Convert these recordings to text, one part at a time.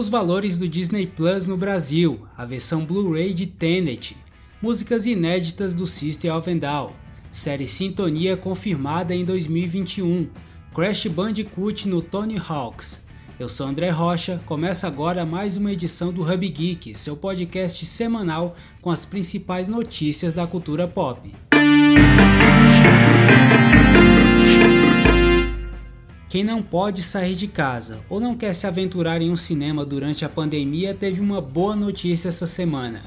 os valores do Disney Plus no Brasil, a versão Blu-ray de Tenet, músicas inéditas do System of a Down, série Sintonia confirmada em 2021, Crash Bandicoot no Tony Hawks. Eu sou André Rocha, começa agora mais uma edição do Hub Geek, seu podcast semanal com as principais notícias da cultura pop. Quem não pode sair de casa ou não quer se aventurar em um cinema durante a pandemia teve uma boa notícia essa semana.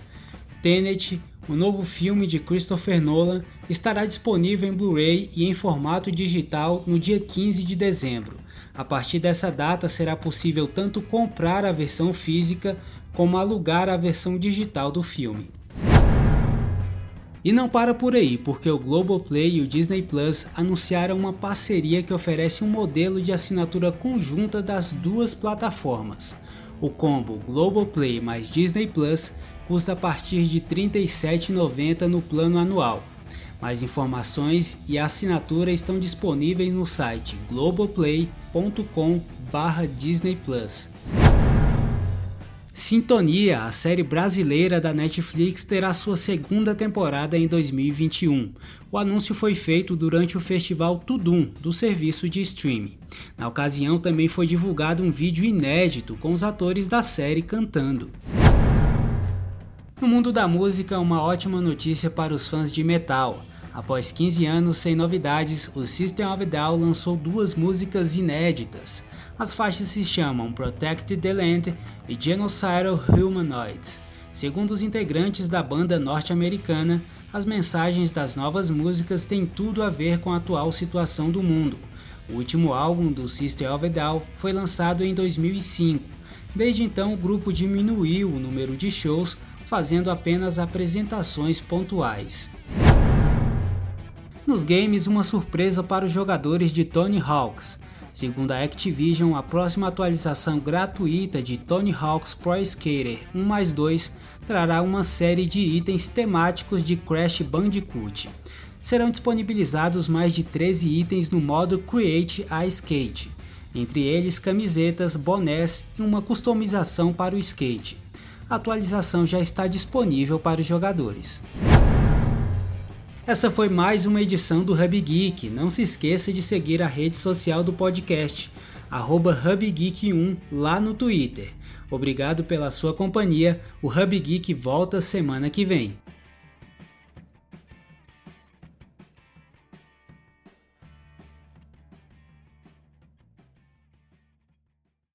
Tenet, o novo filme de Christopher Nolan, estará disponível em Blu-ray e em formato digital no dia 15 de dezembro. A partir dessa data será possível tanto comprar a versão física como alugar a versão digital do filme. E não para por aí, porque o Globoplay e o Disney Plus anunciaram uma parceria que oferece um modelo de assinatura conjunta das duas plataformas. O combo Globoplay mais Disney Plus custa a partir de R$ 37,90 no plano anual. Mais informações e assinatura estão disponíveis no site globoplay.com/disney plus. Sintonia, a série brasileira da Netflix, terá sua segunda temporada em 2021. O anúncio foi feito durante o festival Tudum, do serviço de streaming. Na ocasião, também foi divulgado um vídeo inédito com os atores da série cantando. No mundo da música, uma ótima notícia para os fãs de metal. Após 15 anos sem novidades, o System of Down lançou duas músicas inéditas. As faixas se chamam Protect the Land e Genocidal Humanoids. Segundo os integrantes da banda norte-americana, as mensagens das novas músicas têm tudo a ver com a atual situação do mundo. O último álbum do System of a Down foi lançado em 2005. Desde então, o grupo diminuiu o número de shows, fazendo apenas apresentações pontuais. Nos games, uma surpresa para os jogadores de Tony Hawks. Segundo a Activision, a próxima atualização gratuita de Tony Hawk's Pro Skater 1 mais 2 trará uma série de itens temáticos de Crash Bandicoot. Serão disponibilizados mais de 13 itens no modo Create a Skate, entre eles camisetas, bonés e uma customização para o skate. A atualização já está disponível para os jogadores. Essa foi mais uma edição do Hub Geek. Não se esqueça de seguir a rede social do podcast, HubGeek1 lá no Twitter. Obrigado pela sua companhia. O Hub Geek volta semana que vem.